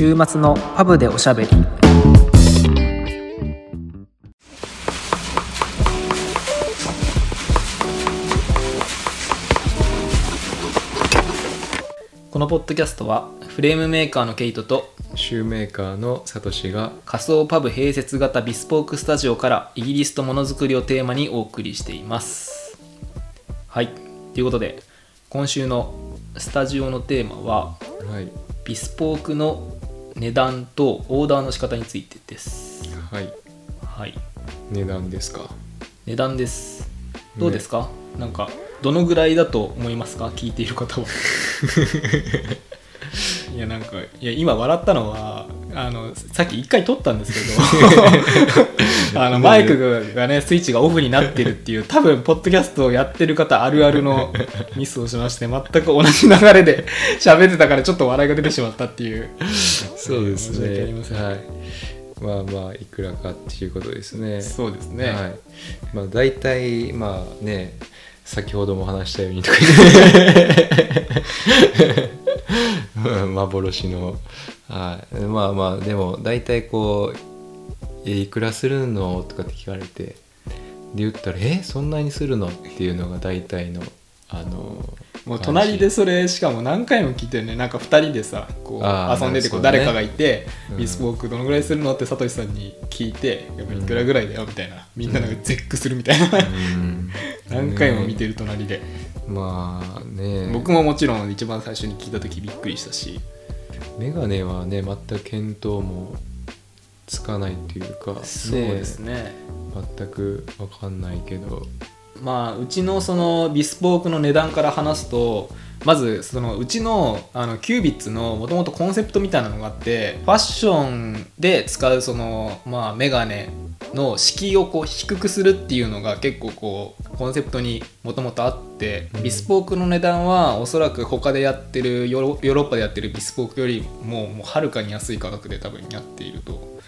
週末のパブでおしゃべり。このポッドキャストはフレームメーカーのケイトとシューメーカーのサトシが仮想パブ併設型ビスポークスタジオからイギリスとものづくりをテーマにお送りしています。はい。ということで今週のスタジオのテーマははい。ビスポークの値段とオーダーの仕方についてです。はい。はい。値段ですか？値段です。どうですか、なんかどのぐらいだと思いますか？聞いている方は。いやなんかいや今笑ったのはあのさっき一回撮ったんですけど あのマイクがねスイッチがオフになってるっていう多分ポッドキャストをやってる方あるあるのミスをしまして全く同じ流れで 喋ってたからちょっと笑いが出てしまったっていうそうですね。はい。まあまあいくらかっていうことですね。そうですね、はい。まあ大体まあね先ほども話したようにとか。言って 幻のはいまあまあでも大体こう「えいくらするの?」とかって聞かれてで言ったら「えそんなにするの?」っていうのが大体のあのもう隣でそれしかも何回も聞いてるねなんか2人でさこう遊んでてこう誰かがいて「うん。ビスポークどのぐらいするの?」ってサトシさんに聞いて「やっぱいくらぐらいだよ」みたいな。みんななんか絶句するみたいな。うん。何回も見てる隣で。まあね。僕ももちろん一番最初に聞いた時びっくりしたし。メガネはね全く見当もつかないっていうかそうですね。全く分かんないけどまあうちのそのビスポークの値段から話すとまずそのうちのあのキュービッツのもともとコンセプトみたいなのがあってファッションで使うそのまあメガネの敷居をこう低くするっていうのが結構こうコンセプトにもともとあって、うんビスポークの値段はおそらく他でやってるヨーロヨーロッパでやってるビスポークよりももうはるかに安い価格で多分やっていると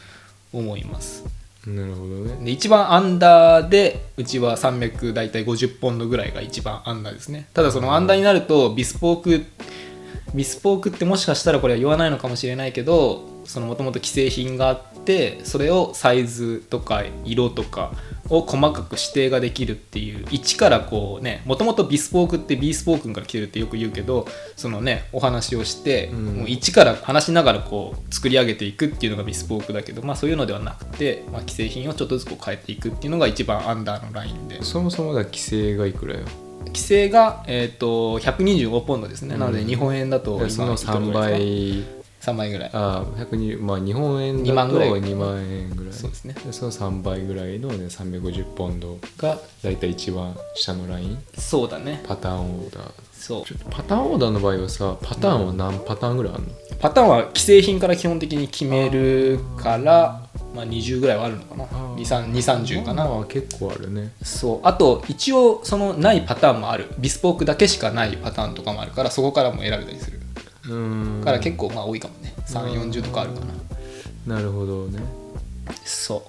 思います。なるほどね。で一番アンダーでうちは300大体50ポンドぐらいが一番アンダーですね。ただそのアンダーになるとビスポークビスポークってもしかしたらこれは言わないのかもしれないけどもともと既製品があってそれをサイズとか色とかを細かく指定ができるっていう一からこうねもともとビスポークってビースポークンから来てるってよく言うけどそのねお話をして、うん。もう一から話しながらこう作り上げていくっていうのがビスポークだけどまあそういうのではなくて、まあ、既製品をちょっとずつこう変えていくっていうのが一番アンダーのラインで。そもそもが規制がいくらよ？規制が、えー、と125ポンドですね、うんなので日本円だと今そのいくらぐ3らいです倍。か3倍ぐらい。ああ120まあ日本円だと2万ぐらい2万円ぐらい。そうですね。その3倍ぐらいのね350ポンドが大体一番下のライン。そうだね。パターンオーダー。そう。ちょっとパターンオーダーの場合はさパターンは何パターンぐらいあるの、パターンは既製品から基本的に決めるからまあ、20ぐらいはあるのかな。230かな、まあ結構あるね。そう。あと一応そのないパターンもある。ビスポークだけしかないパターンとかもあるからそこからも選べたりするうーん。だから結構まあ多いかもね。340とかあるかな。なるほどね。そ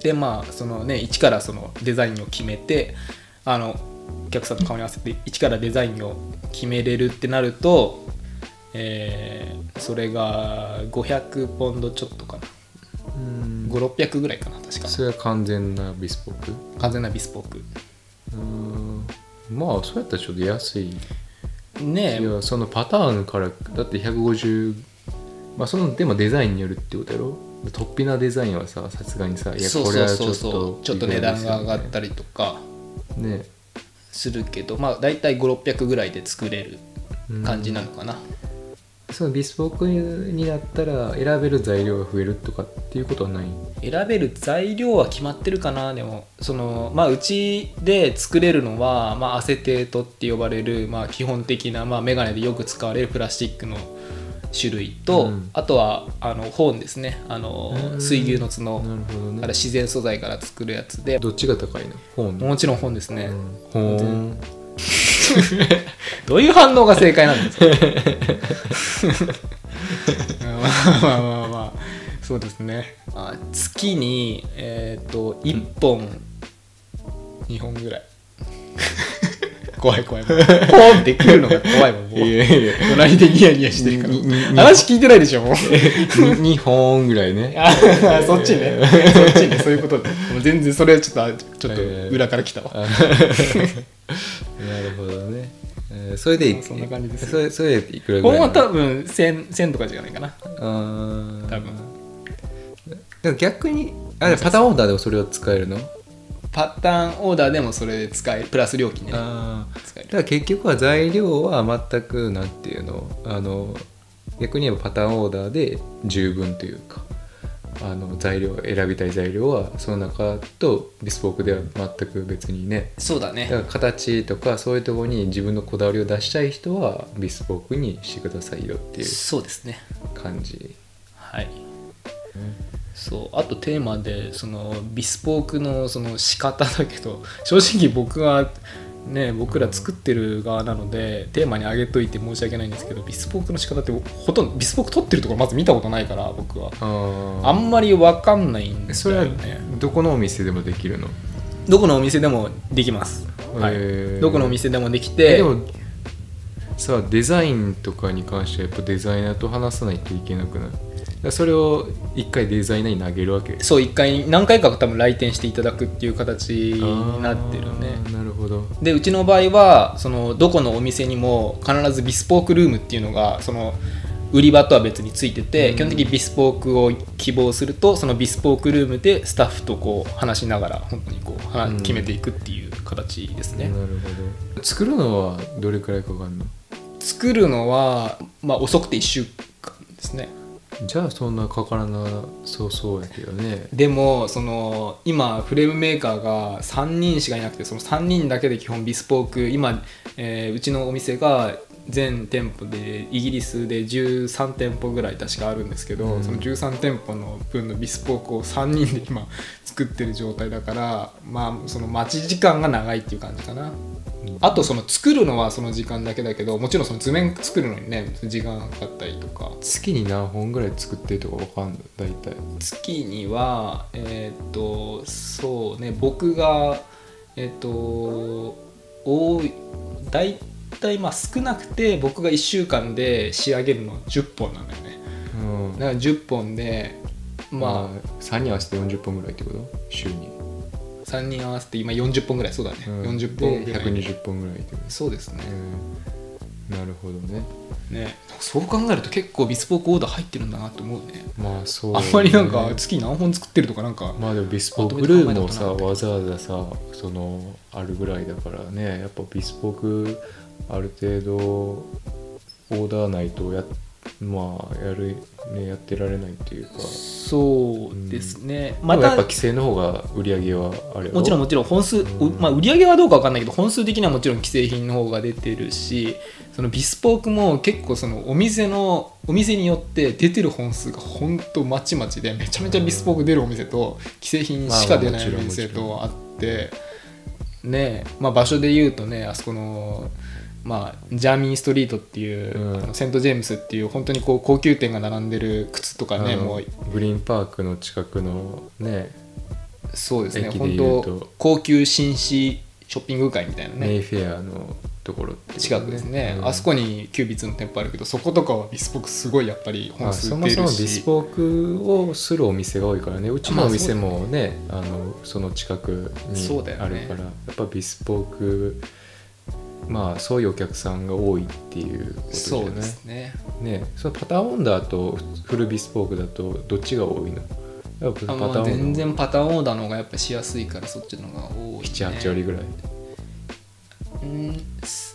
う。でまあそのね一からそのデザインを決めてあのお客さんと顔に合わせて一からデザインを決めれるってなるとえーそれが500ポンドちょっとかな。うん。5600ぐらいかな確か。それは完全なビスポーク？完全なビスポーク。うーん。まあそうやったらちょっと安いね。いやそのパターンからだって150まあそのでもデザインによるってことやろ？突飛なデザインはささすがにさいやそうこれそうはちょっとちょっと値段が上がったりりとかね。するけどまあ大体5600ぐらいで作れる感じなのかな、そのビスポークになったら選べる材料が増えるとかっていうことはない？選べる材料は決まってるかな。でもそのまあうちで作れるのは、まあ、アセテートって呼ばれる、まあ、基本的な、まあ、メガネでよく使われるプラスチックの種類と、うん。あとはあのホーンですね。あのうん。水牛の角。ね。から自然素材から作るやつで。どっちが高いの？本。もちろん本ですね、うん。本 どういう反応が正解なんですか？まあまあまあまあそうですねあ月にえっ、と1本2本ぐらい怖い怖いポンって来るのが怖いもんもういやいや隣でニヤニヤしてるから話聞いてないでしょもう2本ぐらいねあそっちねそっちねそういうことでもう全然それはちょっとちょっと裏から来たわ、るほどね、えーそれでそんな感じですよ。それそれでいくらぐらい本は多分 1000, 1000とかじゃないかな。あー。多分。でも逆にあれパターンオーダーでもそれを使えるの？パターンオーダーでもそれで使える。プラス料金でねああ使える。だから結局は材料は全くなんていうの？あの逆に言えばパターンオーダーで十分というかあの材料選びたい材料はその中とビスポークでは全く別にね。そうだね。だから形とかそういうところに自分のこだわりを出したい人はビスポークにしてくださいよっていうそうですね。感じ、はい。そうあとテーマでそのビスポークのその仕方だけど正直僕はね僕ら作ってる側なのでテーマに挙げといて申し訳ないんですけどビスポークの仕方ってほとんどビスポーク取ってるところまず見たことないから僕は。ああんまり分かんないんだよね。それはどこのお店でもできるの？どこのお店でもできます、はい。どこのお店でもできえてでもさあデザインとかに関してはやっぱデザイナーと話さないといけなくないだからそれを一回デザイナーに投げるわけ。そう一回何回か多分来店していただくっていう形になってるね。なるほど。でうちの場合はそのどこのお店にも必ずビスポークルームっていうのがその売り場とは別についてて、うん。基本的にビスポークを希望するとそのビスポークルームでスタッフとこう話しながら本当にこうはうん。決めていくっていう形ですね、なるほど。作るのはどれくらいかかるの？作るのは、まあ、遅くて1週間ですねじゃあそんなかからなそうそうやけどねでもその今フレームメーカーが3人しかいなくてその3人だけで基本ビスポーク今、えーうちのお店が全店舗でイギリスで13店舗ぐらい確かあるんですけど、うんその13店舗の分のビスポークを3人で今作ってる状態だからまあその待ち時間が長いっていう感じかな。あとその作るのはその時間だけだけどもちろんその図面作るのにね時間がかかったりとか。月に何本ぐらい作ってるとかわかんの大体。月にはえーっとそうね僕がえーっと多い大体まあ少なくて僕が1週間で仕上げるの10本なんだよね。うん。だから10本でまあ3人合わせて40本ぐらいってこと？週に、3人合わせて今40本ぐらいそうだね、うん。40本ぐでらい120本ぐらいそうですね。と、うん、なるほどね。ね。そう考えると結構ビスポークオーダー入ってるんだなと思うね。まあそう、あんまりなんか月何本作ってるとかなんか。まあでもビスポークルームもさわざわざさそのあるぐらいだからね。やっぱビスポークある程度オーダーないとやまあやるねやってられないっていうか。そうですね、ままたたやっぱ規制の方が売り上げはあれもちろんもちろん本数、うん。まあ、売り上げはどうか分かんないけど本数的にはもちろん既製品の方が出てるしそのビスポークも結構そのお店のお店によって出てる本数が本当まちまちでめちゃめちゃビスポーク出るお店と既製品しか出ないお店とあってねまあ場所で言うとねあそこのまあ、ジャーミンストリートっていう、うん。あのセント・ジェームスっていう本当にこう高級店が並んでる靴とかねもう。グリーンパークの近くのねそうですね。本当高級紳士ショッピング街みたいなね。メイフェアのところってこと近くですね、うん。あそこにキュービッツの店舗あるけどそことかはビスポークすごいやっぱり本あ数そもそも出るしビスポークをするお店が多いからね。うちのお店まあもね,、あのその近くにあるから、やっぱビスポークまあそういうお客さんが多いっていうことじゃないそうですね。ねそのパターンオンダーとフルビスポークだとどっちが多いの？やっぱパターン全然パターンオーダーの方がやっぱしやすいからそっちの方が多い、ね、78割ぐらい。うん。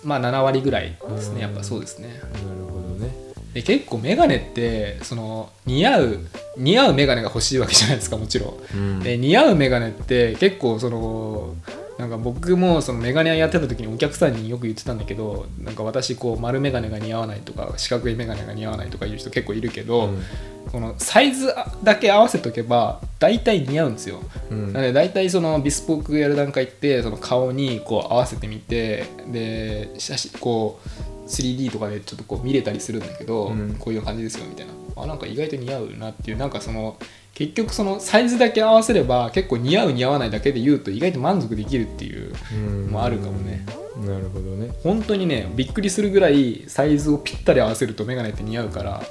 まあ7割ぐらいですうんね。やっぱそうですね。なるほどね。で結構メガネってその似合う似合うメガネが欲しいわけじゃないですかもちろん。うん。で似合うメガネって結構そのなんか僕もそのメガネ屋やってた時にお客さんによく言ってたんだけどなんか私こう丸メガネが似合わないとか四角いメガネが似合わないとかいう人結構いるけど、うん。このサイズだけ合わせとけば大体似合うんですよ。うん。なので大体そのビスポークやる段階ってその顔にこう合わせてみてで写真こう 3D とかでちょっとこう見れたりするんだけど、うん。こういう感じですよみたいなあなんか意外と似合うなっていうなんかその結局そのサイズだけ合わせれば結構似合う似合わないだけで言うと意外と満足できるっていううん。のもあるかもね。なるほどね。本当にねびっくりするぐらいサイズをぴったり合わせるとメガネって似合うから。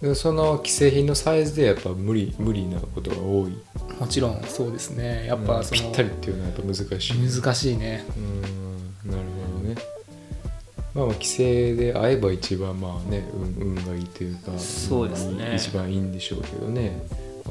でその既製品のサイズでやっぱ無理無理なことが多い。もちろんそうですね。やっぱその、うんぴったりっていうのはやっぱ難しい。難しいね。うんまあまあ規制で会えば一番まあね運運がいいというかそうですね。うん一番いいんでしょうけどね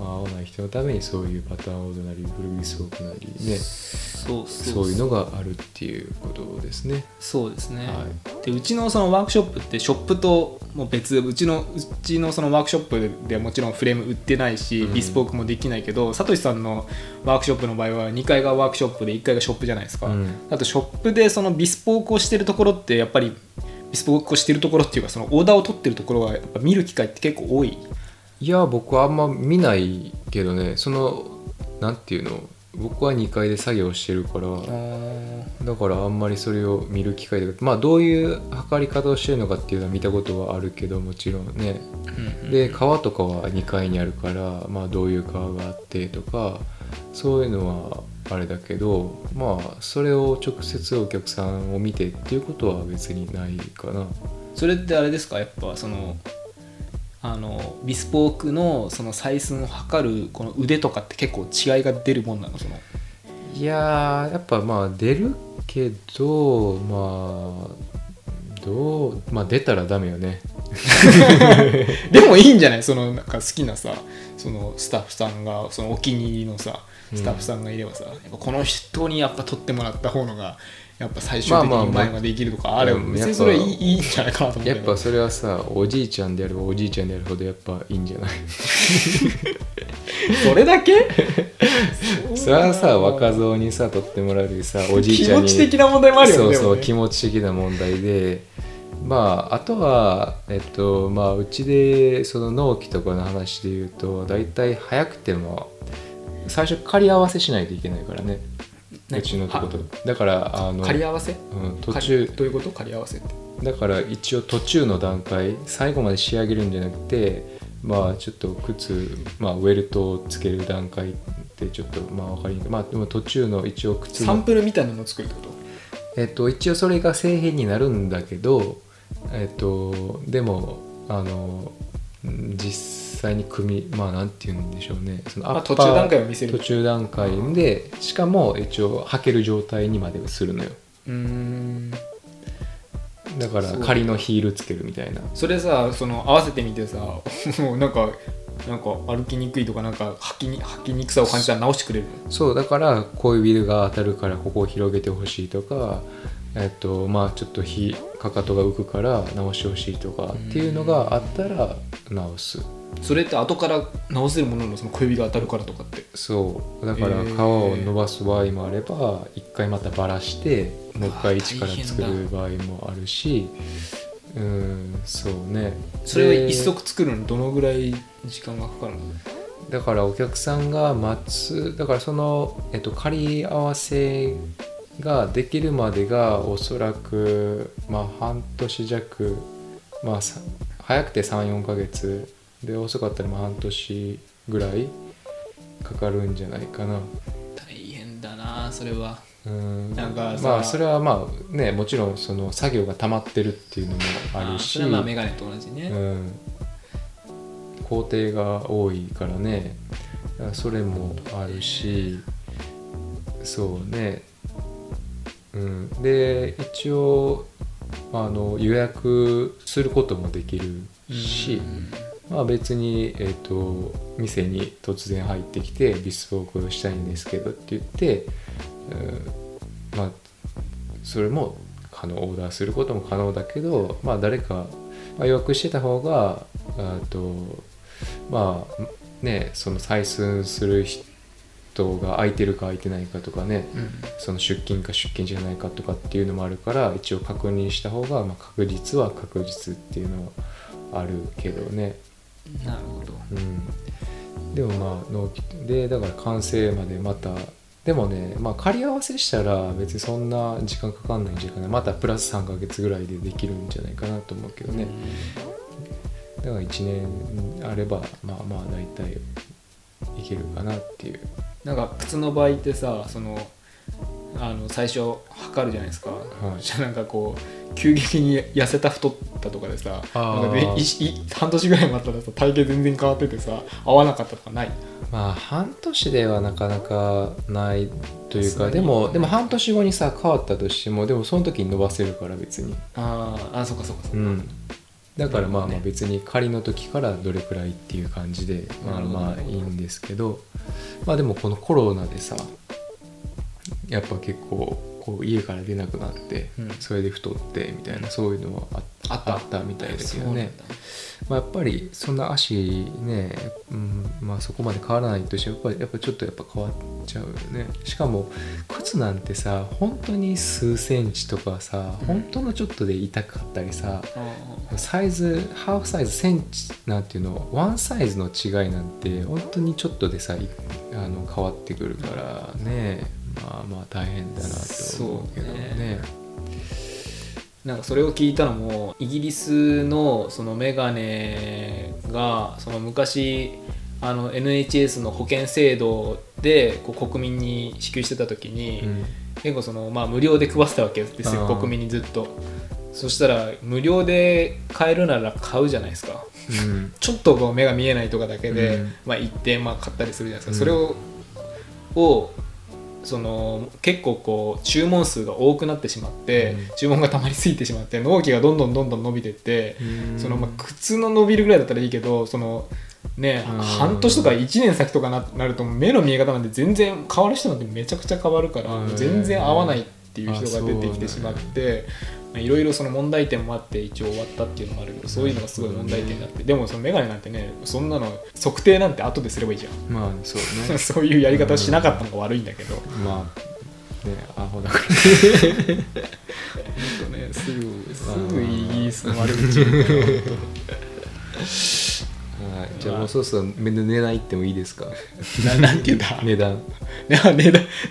まあ合わない人のためにそういうパターンオードなりフルビスオークなりねそうそういうのがあるっていうことですね。そうですね、はでうちのそのワークショップってショップともう別うちのうちのそのワークショップでもちろんフレーム売ってないし、うん。ビスポークもできないけどサトシさんのワークショップの場合は2階がワークショップで1階がショップじゃないですか、うん。あとショップでそのビスポークをしてるところってやっぱりビスポークをしてるところっていうかそのオーダーを取ってるところはやっぱ見る機会って結構多いいや僕はあんま見ないけどね。そのなんていうの？僕は2階で作業してるから。だからあんまりそれを見る機会でまあどういう測り方をしてるのかっていうのは見たことはあるけどもちろんね。で革とかは2階にあるからまあどういう革があってとかそういうのはあれだけどまあそれを直接お客さんを見てっていうことは別にないかな。それってあれですか？やっぱそのあのビスポークのその採寸を測るこの腕とかって結構違いが出るもんなの？その。いやーやっぱまあ出るけどまあどうまあ出たらダメよね。でもいいんじゃない？そのなんか好きなさそのスタッフさんがそのお気に入りのさスタッフさんがいればさ、やっぱこの人にやっぱ撮ってもらった方のがやっぱ最終的まあまあに前ができるとかあれ別にそれいいいいんじゃないかなと思うけど。やっぱそれはさおじいちゃんであればおじいちゃんであるほどやっぱいいんじゃない？それだけ？それはさ若造にさ撮ってもらうよりさおじい気ちゃんに。持ち的な問題もあるよねそうそう気持ち的な問題で。まああとはえっとまあうちでその納期とかの話で言うと大体早くても最初借り合わせしないといけないからねねうちのとことだからあの借り合わせ？うん、途中どういうこと？借り合わせって。だから一応途中の段階最後まで仕上げるんじゃなくてまあちょっと靴、まあ、ウェルトをつける段階ってちょっとまあ分かりにくい。まあでも途中の一応靴サンのプルみたいなのを作るってこと？えっと一応それが製品になるんだけどえっとでもあのん実際に組みまあなんて言うんでしょうね。そのまあアッパー途中段階を見せる。途中段階でしかも一応履ける状態にまでするのよ。うーん。だから仮のヒールつけるみたいな。それさその合わせてみてさ もうなんかなんか歩きにくいとかなんか履きに履きにくさを感じたら直してくれるの？そうだからこういうビルが当たるからここを広げてほしいとかえっとまあちょっとひかかとが浮くから直してほしいとかっていうのがあったら直す。それって後から直せるものの？その小指が当たるからとかって。そう。だから皮を伸ばす場合もあれば一回またバラしてもう一回一から作る場合もあるしうんそうね。それをで一足作るのにどのぐらい時間がかかるの？だからお客さんが待つだからその、えっと、借り合わせができるまでがおそらく、まあ、半年弱、まあ、さ早くて34ヶ月で遅かったらまあ半年ぐらいかかるんじゃないかな。大変だなそれは。うん。なんかさまあそれはまあねもちろんその作業が溜まってるっていうのもあるし。それはまあメガネと同じね、うん、工程が多いからね。それもあるし。そうね、うん、で一応あの予約することもできるし、まあ、別に、えー、と店に突然入ってきてビスポークをしたいんですけどって言って、うん。まあそれも可能オーダーすることも可能だけど、まあ、誰か、まあ、予約してた方があとまあねその採寸する人が空いてるか空いてないかとかねうん。その出勤か出勤じゃないかとかっていうのもあるから一応確認した方が、まあ、確実は確実っていうのはあるけどね。なるほど。うん、でもまあ納期でだから完成までまたでもね、まあ、借り合わせしたら別にそんな時間かかんないんじゃないかな。またプラス3ヶ月ぐらいでできるんじゃないかなと思うけどね、だから1年あればまあまあ大体いけるかなっていうなんか靴の場合ってさそのあの最初測るじゃないですか、い。そしたらなんかこう急激に痩せた太ったとかでさなんかでいい半年ぐらい待ったらさ体型全然変わっててさ合わなかったとかない？まあ半年ではなかなかないというかでもでも半年後にさ変わったとしてもでもその時に伸ばせるから別に。あーあそっかそっかそっか、うんだからまあまあ別に仮の時からどれくらいっていう感じでまあまあいいんですけどまあでもこのコロナでさやっぱ結構こう家から出なくなって、うん。それで太ってみたいなそういうのはああった。みたいですよね。だ。まあ、やっぱりそんな足ね、うんまあ、そこまで変わらないとしてやっぱりやっぱちょっとやっぱ変わっちゃうよね。しかも靴なんてさ本当に数センチとかさうん本当のちょっとで痛かったりさあサイズハーフサイズセンチなんていうのワンサイズの違いなんて本当にちょっとでさいあの変わってくるからね。まあまあ大変だなと思うけどそうねねなんかそれを聞いたのもイギリスのそのメガネがその昔あの NHS の保険制度でこう国民に支給してた時に、うん。結構その、まあ、無料で配ってたわけですよ国民にずっと。そしたら無料で買えるなら買うじゃないですか。うん。ちょっとこう目が見えないとかだけで、うん。まあ、一点まあ買ったりするじゃないですか、うん。それををその結構こう注文数が多くなってしまって、うん。注文がたまりすぎてしまって納期がどんどんどんどん伸びてって、うん。そのまあ靴の伸びるぐらいだったらいいけどそのね、うん。半年とか1年先とかななると目の見え方なんて全然変わる人なんてめちゃくちゃ変わるから、うん。全然合わないっていう人が出てきてしまって。まあいろいろその問題点もあって一応終わったっていうのもあるけどそういうのがすごい問題点になってでもそのメガネなんてねそんなの測定なんて後ですればいいじゃん。まあそうね。そういうやり方をしなかったのが悪いんだけど、まあねアホだから。ほんとね、すぐすぐイギリスの悪口はい、じゃあもうそろそろ値段言ってもいいですか？ななんて言うんだ？値段。値段。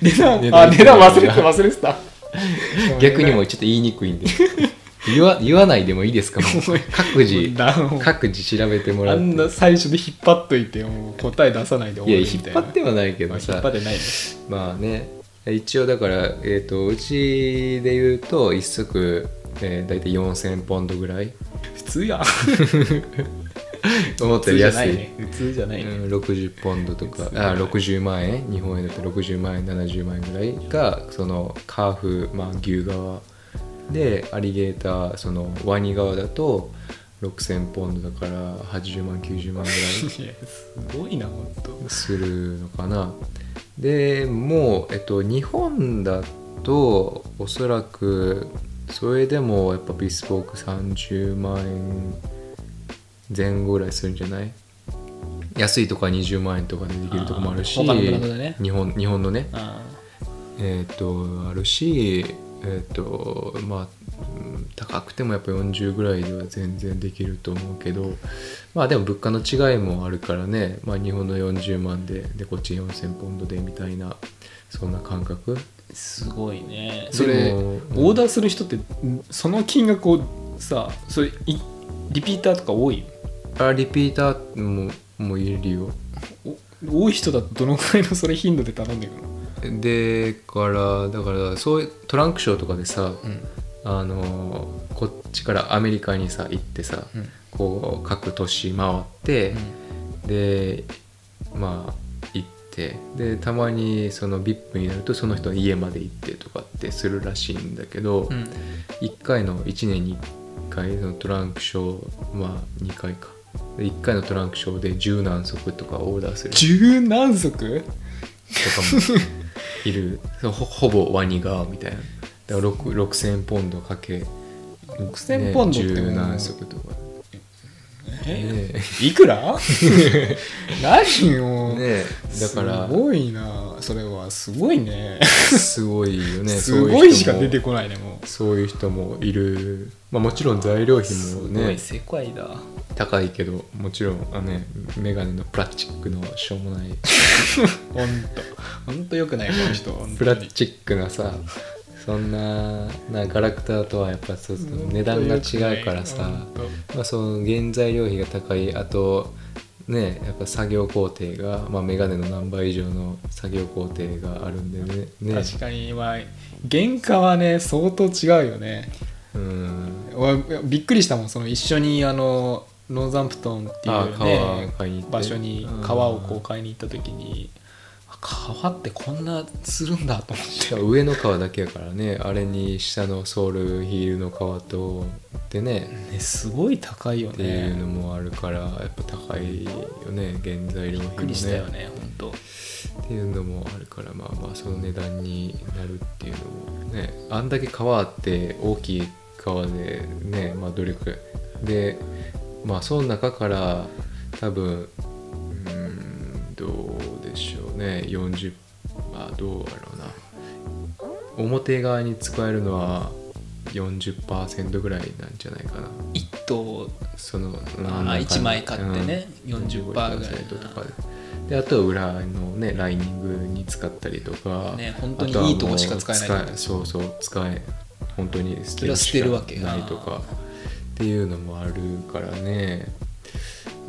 値段値段あ値段忘れてた忘れてた逆にもちょっと言いにくいんで。言わ言わないでもいいですか？もう各自だ各自調べてもらあって。んな最初で引っ張っといてもう答え出さないでいや終わりみたいな。引っ張ってはないけまあどさ。引っ張ってないね。まあね。一応だから、えー、とうちで言うと一足、えー、大体4000ポンドぐらい。普通やん 思ったより安い。普通じゃないね。うん、60ポンドとか。あ60万円？日本円だと60万円70万円ぐらいがそのカーフ、まあ、牛側でアリゲーターそのワニ側だと6000ポンドだから80万90万ぐらい。いやすごいな本当するのかな。でもう、えっと、日本だとおそらくそれでもやっぱビスポーク30万円前後ぐらいするんじゃない？安いとこは20万円とかでできるとこもあるしね。日本日本のね。あえっ、とあるしえっ、とまあうん高くてもやっぱ40ぐらいでは全然できると思うけどまあでも物価の違いもあるからね、まあ、日本の40万ででこっち4000ポンドでみたいなそんな感覚。すごいね。でそれもオーダーする人ってんその金額をさそれいリピーターとか多い？あリピーターももいるよ。お多い人だとどのくらいのそれ頻度で頼んでるの？でからだからそういうトランクショーとかでさうん。あのこっちからアメリカにさ行ってさ、うん。こう各都市回って、でまあ行ってでたまにその VIP になるとその人の家まで行ってとかってするらしいんだけど、うん。1回の1年に1回のトランクショーまあ2回か。で1回のトランクショーで十何足とかオーダーする。人十何足？とかもいる。ほほぼワニ側みたいな。だから6 6000ポンドかけ6000ポンドって十何足とかえ？ねいくら？何よ、ねだから。すごいな。それはすごいね。すごいよね。すごいしか出てこないねもう。そういう人もいる、まあ、もちろん材料費もすごねい世界だ。高いけどもちろんあ、ね、メガネのプラスチックのしょうもない。ほんと。ほんとよくないこの人。プラスチックなさそんななガラクタとはやっぱそう値段が違うからさ、まあ、その原材料費が高いあとねやっぱ作業工程が、まあ、メガネの何倍以上の作業工程があるんでね。ね。確かにまあ原価はね相当違うよね。うん。わびっくりしたもんその一緒にあのノーザンプトンっていあうね場所に川をこう買いに行った時にあ川ってこんなするんだと思って。上の皮だけやからね。あれに下のソールヒールの皮とでね。ねすごい高いよっていうのねもあるからやっぱ高いよね。原材料費もびっくりしたよねね本っていうのもあるからまあまあその値段になるっていうのもね。あんだけ皮あって大きい皮でねまあ努力。でまあその中から多分ね40まあどうやろうな。表側に使えるのは40%ぐらいなんじゃないかな。当一頭そのあー一枚買ってね40%ぐらい。とかで。であとは裏のねライニングに使ったりとかね本当にいいとこしか使えないそうそう使え本当に捨てるわけしかないとかっていうのもあるからね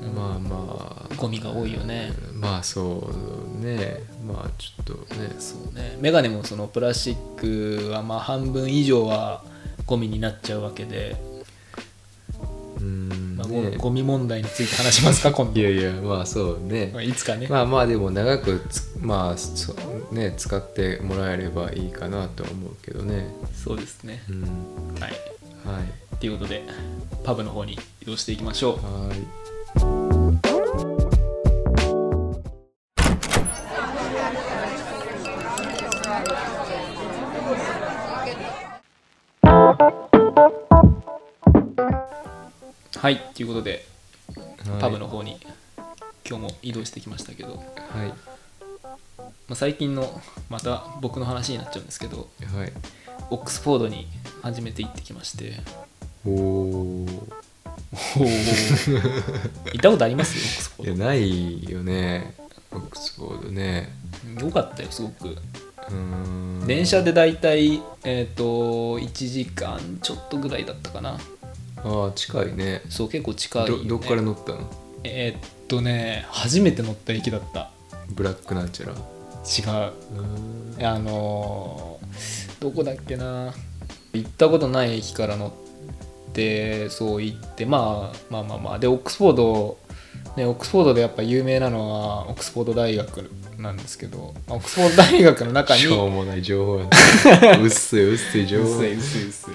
まあまあ。ゴミが多いよね。まあそうね。まあちょっとね。そうね。メガネもそのプラスチックはまあ半分以上はゴミになっちゃうわけで、うん。まあね。ゴゴミ問題について話しますか今度。いやいやまあそうね。まあいつかね、まあまあでも長くつまあそね使ってもらえればいいかなとは思うけどね。そうですね。うん。はい。はい。ということでパブの方に移動していきましょう。はいはいということではい。パブの方に今日も移動してきましたけど、はい。まあ、最近のまた僕の話になっちゃうんですけどはい。オックスフォードに初めて行ってきましておお 行ったことあります？よオックスフォーいやないよね。オックスフォードね。ドよかったよすごく。うーん。電車でだいたいえっ、と1時間ちょっとぐらいだったかなああ近いね。そう結構近いよ、ね、どどっから乗ったの？えーっとね初めて乗った駅だった。ブラックなんちゃら違う。うーん。あのーどこだっけな。行ったことない駅から乗ってそう行って、まあ、まあまあまあでオックスフォードねオックスフォードでやっぱ有名なのはオックスフォード大学なんですけどまあオックスフォード大学の中にしょうもない情報やな薄い薄い情報。薄い薄い薄い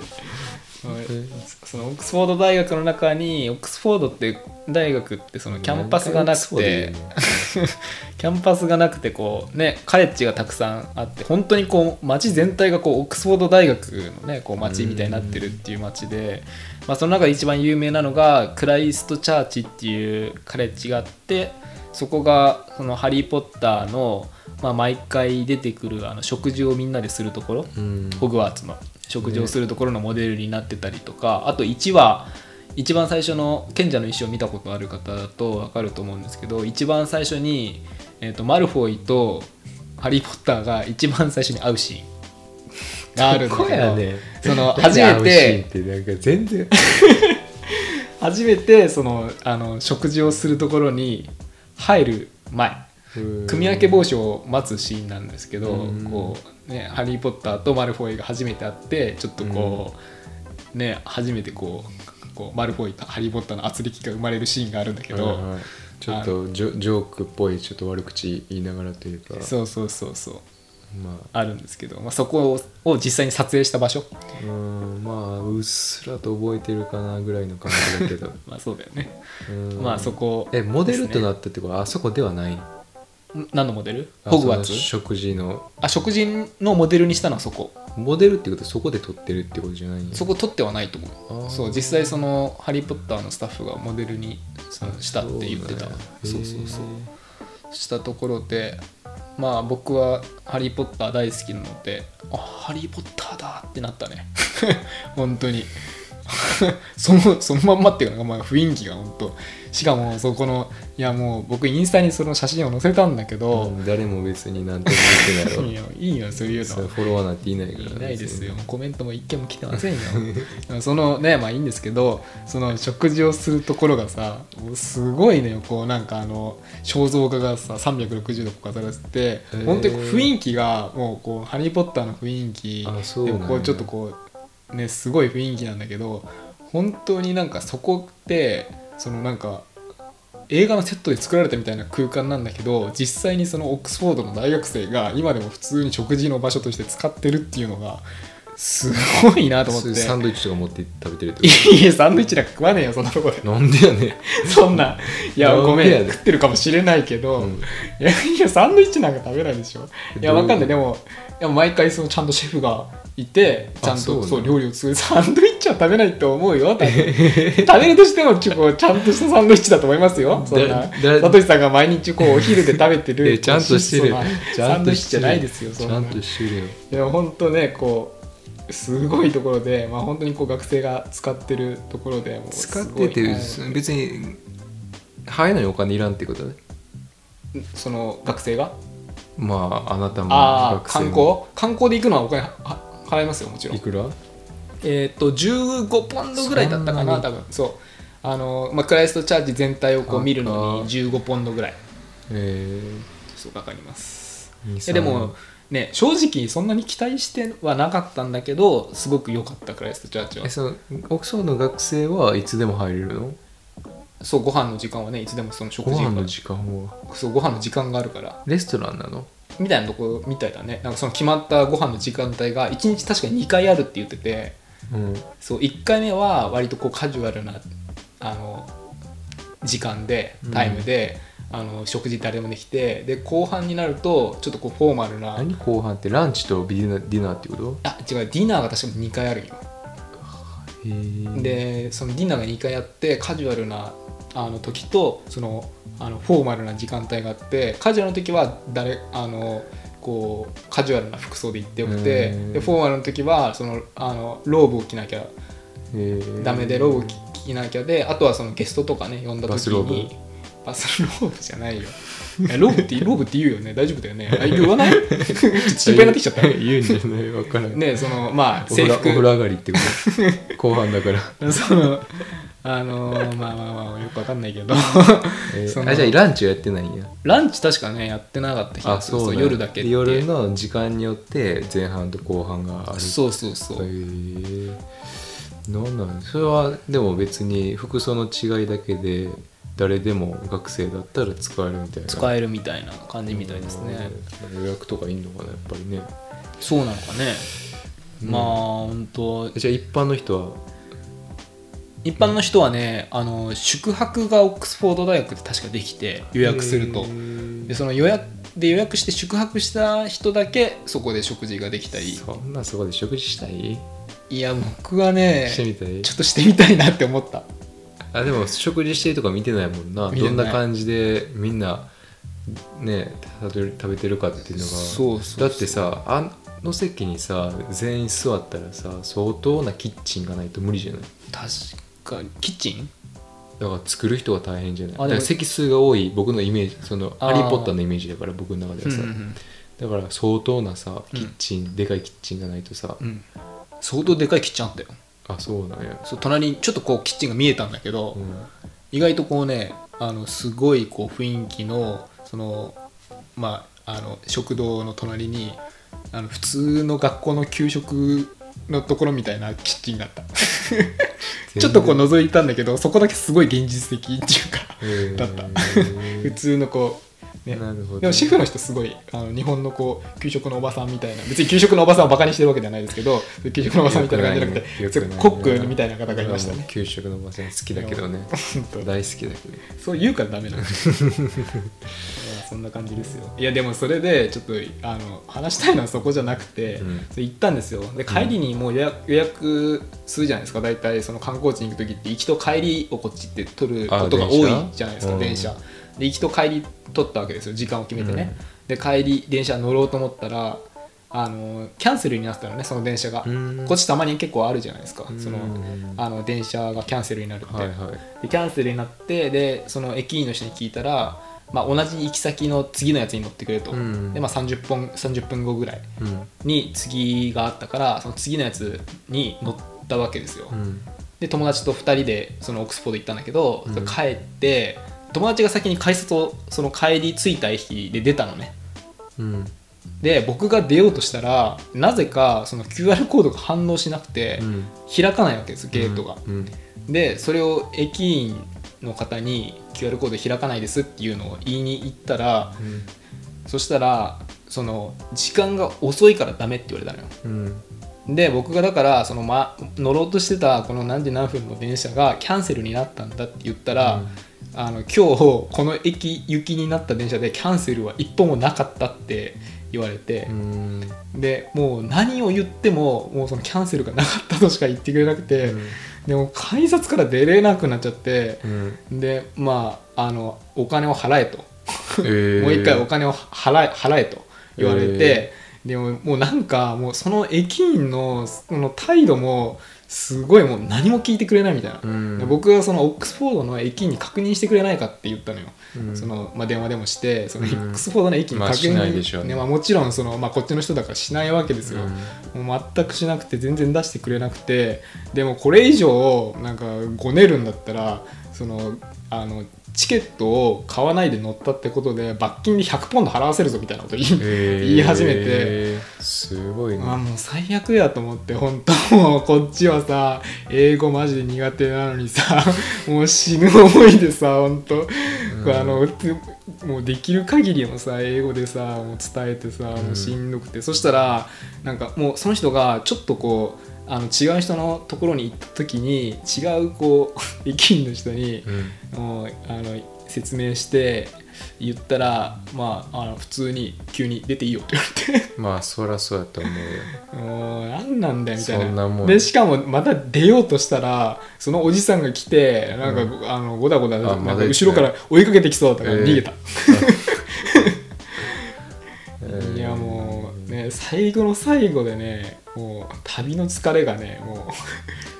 そのオックスフォード大学の中にオックスフォードって大学ってそのキャンパスがなくてキャンパスがなくてこうねカレッジがたくさんあって本当にこう街全体がこうオックスフォード大学のねこう街みたいになってるっていう街で、まあ、その中で一番有名なのがクライストチャーチっていうカレッジがあってそこがそのハリー・ポッターの、まあ、毎回出てくるあの食事をみんなでするところ、うん。ホグワーツの食事をするところのモデルになってたりとか、あと1話一番最初の賢者の石を見たことある方だと分かると思うんですけど一番最初に、えー、とマルフォイとハリー・ポッターが一番最初に会うシーン。があるんだこけど、やね。その 初めてってなんか全然。初めてそのあの食事をするところに入る前組み分け帽子を待つシーンなんですけど、うん。こうね、ハリー・ポッターとマルフォイが初めて会ってちょっとこう、ね初めてこうこうマルフォイとハリー・ポッターの圧力が生まれるシーンがあるんだけど、はいはいちょっとジョジョークっぽいちょっと悪口言いながらというか。そうそうそうそう。まあ。るんですけど、まあ、そこを実際に撮影した場所。あうん。まあうっすらと覚えてるかなぐらいの感じだけど。まあそうだよね、うん。まあそこえモデルとなったってことはあそこではない？ん何のモデル？あホグワーツ？食事の。あ食事のモデルにしたのはそこ。モデルってことはそこで撮ってるってことじゃないそこ撮ってはないと思う。そう実際その「ハリー・ポッター」のスタッフがモデルにそのしたって言ってた。そうそうそうそう。へしたところでまあ僕は「ハリー・ポッター」大好きなのであハリー・ポッターだってなったね。本当に そのそのまんまっていうのがまあ雰囲気が本当。しかもそこのいやもう僕インスタにその写真を載せたんだけど、うん誰も別になんとも言ってない いいいよそういうろのフォロワーなんていないから。いないですよ。コメントも一件も来てませんよ。そのねまあいいんですけどその食事をするところがさすごいねこうなんかあの肖像画がさ360度飾られて本当に雰囲気がもうこう「ハリー・ポッター」の雰囲気でこうちょっとこうねすごい雰囲気なんだけど本当になんかそこってそのなんか映画のセットで作られたみたいな空間なんだけど実際にそのオックスフォードの大学生が今でも普通に食事の場所として使ってるっていうのがすごいなと思って。サンドイッチとか持って食べてるってこいやサンドイッチなんか食わねえよそんなとこでと。なんでやねん。そんな。いやごめん。ん食ってるかもしれないけど、うん。いやいやサンドイッチなんか食べないでしょ。いやわかんない。でもいや毎回そのちゃんとシェフがいてちゃんとそうなのそう料理を作る。サンドイッチは食べないと思うよ。多分食べるとしても結構ちゃんとしたサンドイッチだと思いますよ。そんな。サトシさんが毎日こう お昼で食べてるえちゃんとしてる。サンドイッチじゃとしてるないですよそんな。ちゃんとしてるよ。いや本当ねこうすごいところで、まあ、本当にこう学生が使ってるところでもうす使っててはい。別に入るのにお金いらんってことね。その学生が？まああなたもああ観光？観光で行くのはお金は払いますよもちろん。いくら？えっ、と15ポンドぐらいだったかな多分。そう。あの、まあ、クライストチャーチ全体をこう見るのあに15ポンドぐらい。えそうかかります。でもね正直そんなに期待してはなかったんだけどすごく良かったクライストチャーチは。えそのオックスフォードの学生はいつでも入れるの？そうご飯の時間はねいつでもその食ご飯の時間は？そうご飯の時間があるから。レストランなの？みたいなとこみたいだね。なんかその決まったご飯の時間帯が1日確かに2回あるって言っててうん。そう1回目は割とこうカジュアルなあの時間でタイムで、あの食事誰でもできてで後半になるとちょっとこうフォーマルな。何後半ってランチとディナーディナーってこと？あ違うディナーが確か2回あるんよでそのディナーが2回あってカジュアルなあの時とそのあのフォーマルな時間帯があってカジュアルの時は誰あのこうカジュアルな服装で行ってよくてうんでフォーマルの時はそのあのローブを着なきゃダメでローブを着着なきゃであとはそのゲストとかね呼んだ時バスローにバスローブじゃないよ。えローブってローブって言うよね。大丈夫だよね。あ言わない？ちょっと心配になってきちゃった。言うんじゃないわからんねそのまあ制服。呂お風呂上がりってこと。後半だから。そのあのまあまあまあよくわかんないけど。えーあじゃあランチはやってないんや。ランチ確かねやってなかった気がするそうあそう夜だけって。夜の時間によって前半と後半がある。そうそうそう、へえ。なんなん？それはでも別に服装の違いだけで誰でも学生だったら使えるみたいな。使えるみたいな感じみたいですね、うん。予約とかいんのかなやっぱりね。そうなのかね、うん。まあ本当じゃあ一般の人は？一般の人はねあの宿泊がオックスフォード大学で確かできて予約すると。でその予約で予約して宿泊した人だけそこで食事ができたり。そんなそこで食事したい？いや僕はねちょっとしてみたいなって思ったあでも食事してるとか見てないもんな。見てない。どんな感じでみんなね食べる食べてるかっていうのが。そうそうそう。だってさあの席にさ全員座ったらさ相当なキッチンがないと無理じゃない？確かに。キッチン？だから作る人が大変じゃない？あでもだから席数が多い僕のイメージそのあー。ハリー・ポッターのイメージだから僕の中ではさ、だから相当なさキッチン、でかいキッチンがないとさ、うん。相当でかいキッチンあったよあそうなんや、そう隣にちょっとこうキッチンが見えたんだけど、うん。意外とこうねあのすごいこう雰囲気のそのまああの食堂の隣にあの普通の学校の給食のところみたいなキッチンがあった。ちょっとこう覗いたんだけどそこだけすごい現実的っていうかへー。だった。普通のこうね。なるほど。でもシェフの人すごいあの日本のこう給食のおばさんみたいな別に給食のおばさんをバカにしてるわけじゃないですけど給食のおばさんみたいな感じじゃなくてコックみたいな方がいましたね。給食のおばさん好きだけどね。大好きだけど。そう言うからダメなんで そんな感じですよ。いやでもそれでちょっとあの話したいのはそこじゃなくて、うん。行ったんですよ。で帰りにもう予約予約するじゃないですか。大体その観光地に行く時って行きと帰りをこっちって取ることがあ多いじゃないですかうん。電車？で行きと帰り取ったわけですよ時間を決めてね、で帰り電車乗ろうと思ったらああのキャンセルになってたのねその電車が、うん。こっちたまに結構あるじゃないですか、うん。そのあの電車がキャンセルになるって、はいはい。でキャンセルになってでその駅員の人に聞いたら、まあ、同じ行き先の次のやつに乗ってくれと、うん。でまあ、30, 分30分後ぐらいうん。に次があったからその次のやつに乗ったわけですよ、うん。で友達と2人でそのオックスフォード行ったんだけど、うん。帰って友達が先に改札をその帰り着いた駅で出たのね。うん。で僕が出ようとしたらなぜかその QR コードが反応しなくてうん。開かないわけですゲートが、うん。でそれを駅員の方に QR コード開かないですっていうのを言いに行ったらそしたらその時間が遅いからダメって言われたのよ。うん。で僕がだからその、ま、乗ろうとしてたこの何時何分の電車がキャンセルになったんだって言ったら、あの今日この駅行きになった電車でキャンセルは一本もなかったって言われてう、ん。でもう何を言ってももうそのキャンセルがなかったとしか言ってくれなくて、でも改札から出れなくなっちゃってうん。でまああのお金を払えと、えー。もう一回お金を払え払えと言われて、でももうなんかもうその駅員のその態度もすごいもう何も聞いてくれないみたいな、うん。で僕がそのオックスフォードの駅員に確認してくれないかって言ったのよ、うん。そのまあ、電話でもしてそのオうん。ックスフォードの駅にまあ確認、しないでしょうね。まあ、もちろんその、まあ、こっちの人だからしないわけですよ、もう全くしなくて全然出してくれなくて。でもこれ以上なんかごねるんだったらそのあのチケットを買わないで乗ったってことで罰金で100ポンド払わせるぞみたいなこと言い,、えー。言い始めて。すごいね。あもう最悪やと思って本当もうこっちはさ英語マジで苦手なのにさ もう死ぬ思いでさ本当、あのもうできる限りのさ英語でさもう伝えてさもうしんどくて、そしたらなんかもうその人がちょっとこうあの違う人のところに行った時に違うこう 駅員の人にうん。もうあの説明して言ったらまああの普通に急に出ていいよって言われて。まあそりゃそうやと思うよ。もう何なんだよみたいな。そんなもん。でしかもまた出ようとしたらそのおじさんが来てなんか、うあのゴタゴタなんか後ろから追いかけてきそうだったからえー逃げた、えーいやもうね最後の最後でねもう旅の疲れがねもう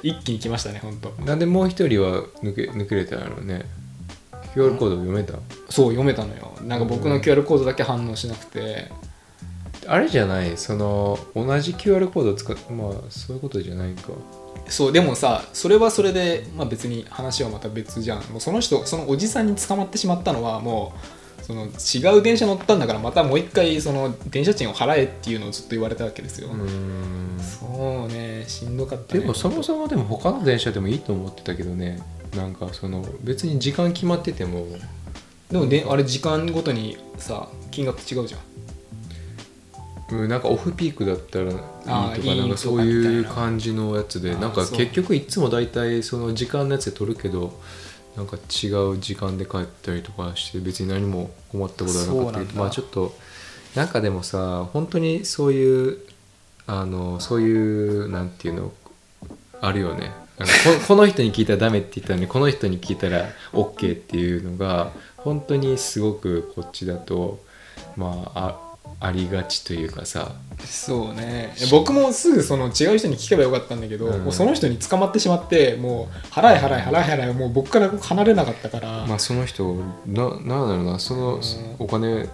一気に来ましたね本当。なんでもう一人は抜け抜けれたんやろうね QR コード読めた、そう読めたのよ。なんか僕の QR コードだけ反応しなくて。あれじゃない？その同じ QR コードを使っまあそういうことじゃないか。そうでもさそれはそれで、まあ、別に話はまた別じゃん。もうその人そのおじさんに捕まってしまったのはもうその違う電車乗ったんだからまたもう一回その電車賃を払えっていうのをずっと言われたわけですよ、そうねしんどかった、ね、でもそもそもでも他の電車でもいいと思ってたけどね。なんかその別に時間決まってても。でもであれ時間ごとにさ金額違うじゃん。うんなんかオフピークだったらいいとかなんかそういう感じのやつで。なんか結局いつも大体その時間のやつで取るけどなんか違う時間で帰ったりとかして別に何も困ったことはなかったけどまあちょっとなんかでもさ本当にそういうあのそういうなんていうのあるよね。なんかこ この人に聞いたらダメって言ったのにこの人に聞いたら OK っていうのが本当にすごくこっちだとまああありがちというかさ。そうね。僕もすぐその違う人に聞けばよかったんだけど、うん。もうその人に捕まってしまってもう払え払え払え払えもう僕から離れなかったから、まあその人ななんだろうな。そのうん。お金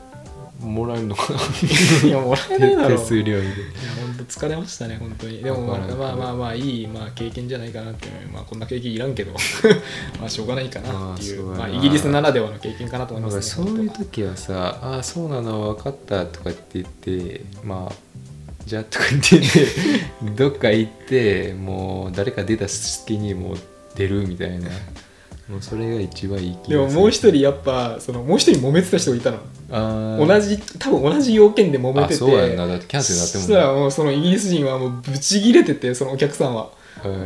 もらえるのかな？いやもらえないだろう。手数料でいや本当疲れましたね本当に。でもまあまあまあまあいい、まあ、経験じゃないかなっていう。まあこんな経験いらんけど。まあしょうがないかなっていう。まあイギリスならではの経験かなと思いますねかそういう時はさ「ああそうなの分かった」とかって言ってまあじゃあとか言ってね どっか行ってもう誰か出た隙にもう出るみたいなもうそれが一番いい気でももう一人やっぱそのもう一人揉めてた人がいたの。人同じ多分同じ要件で揉めてて。あそうやんな。だってキャンセルになってもんそしたらもうそのイギリス人はもうブチギレててそのお客さんは。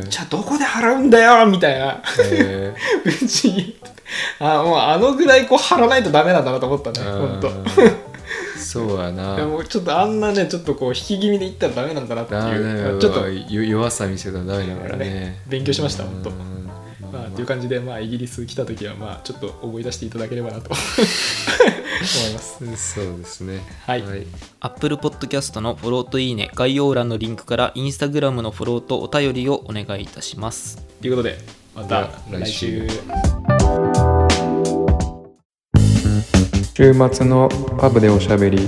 じゃあどこで払うんだよみたいな。へ ブチギレて。てあもうあのぐらいこう払わないとダメなんだなと思ったね。ー。本当そうやな。でもちょっとあんなねちょっとこう引き気味でいったらダメなんだなっていう。ちょっとよ弱さ見せたらダメだからね。ね勉強しましたうん本当まあまあっていう感じで、まあ、イギリス来た時は、まあ、ちょっと思い出していただければなと。思います。そうですね。はい。Apple Podcast のフォローといいね、概要欄のリンクから Instagram のフォローとお便りをお願いいたします。ということで、また来週。週末のパブでおしゃべり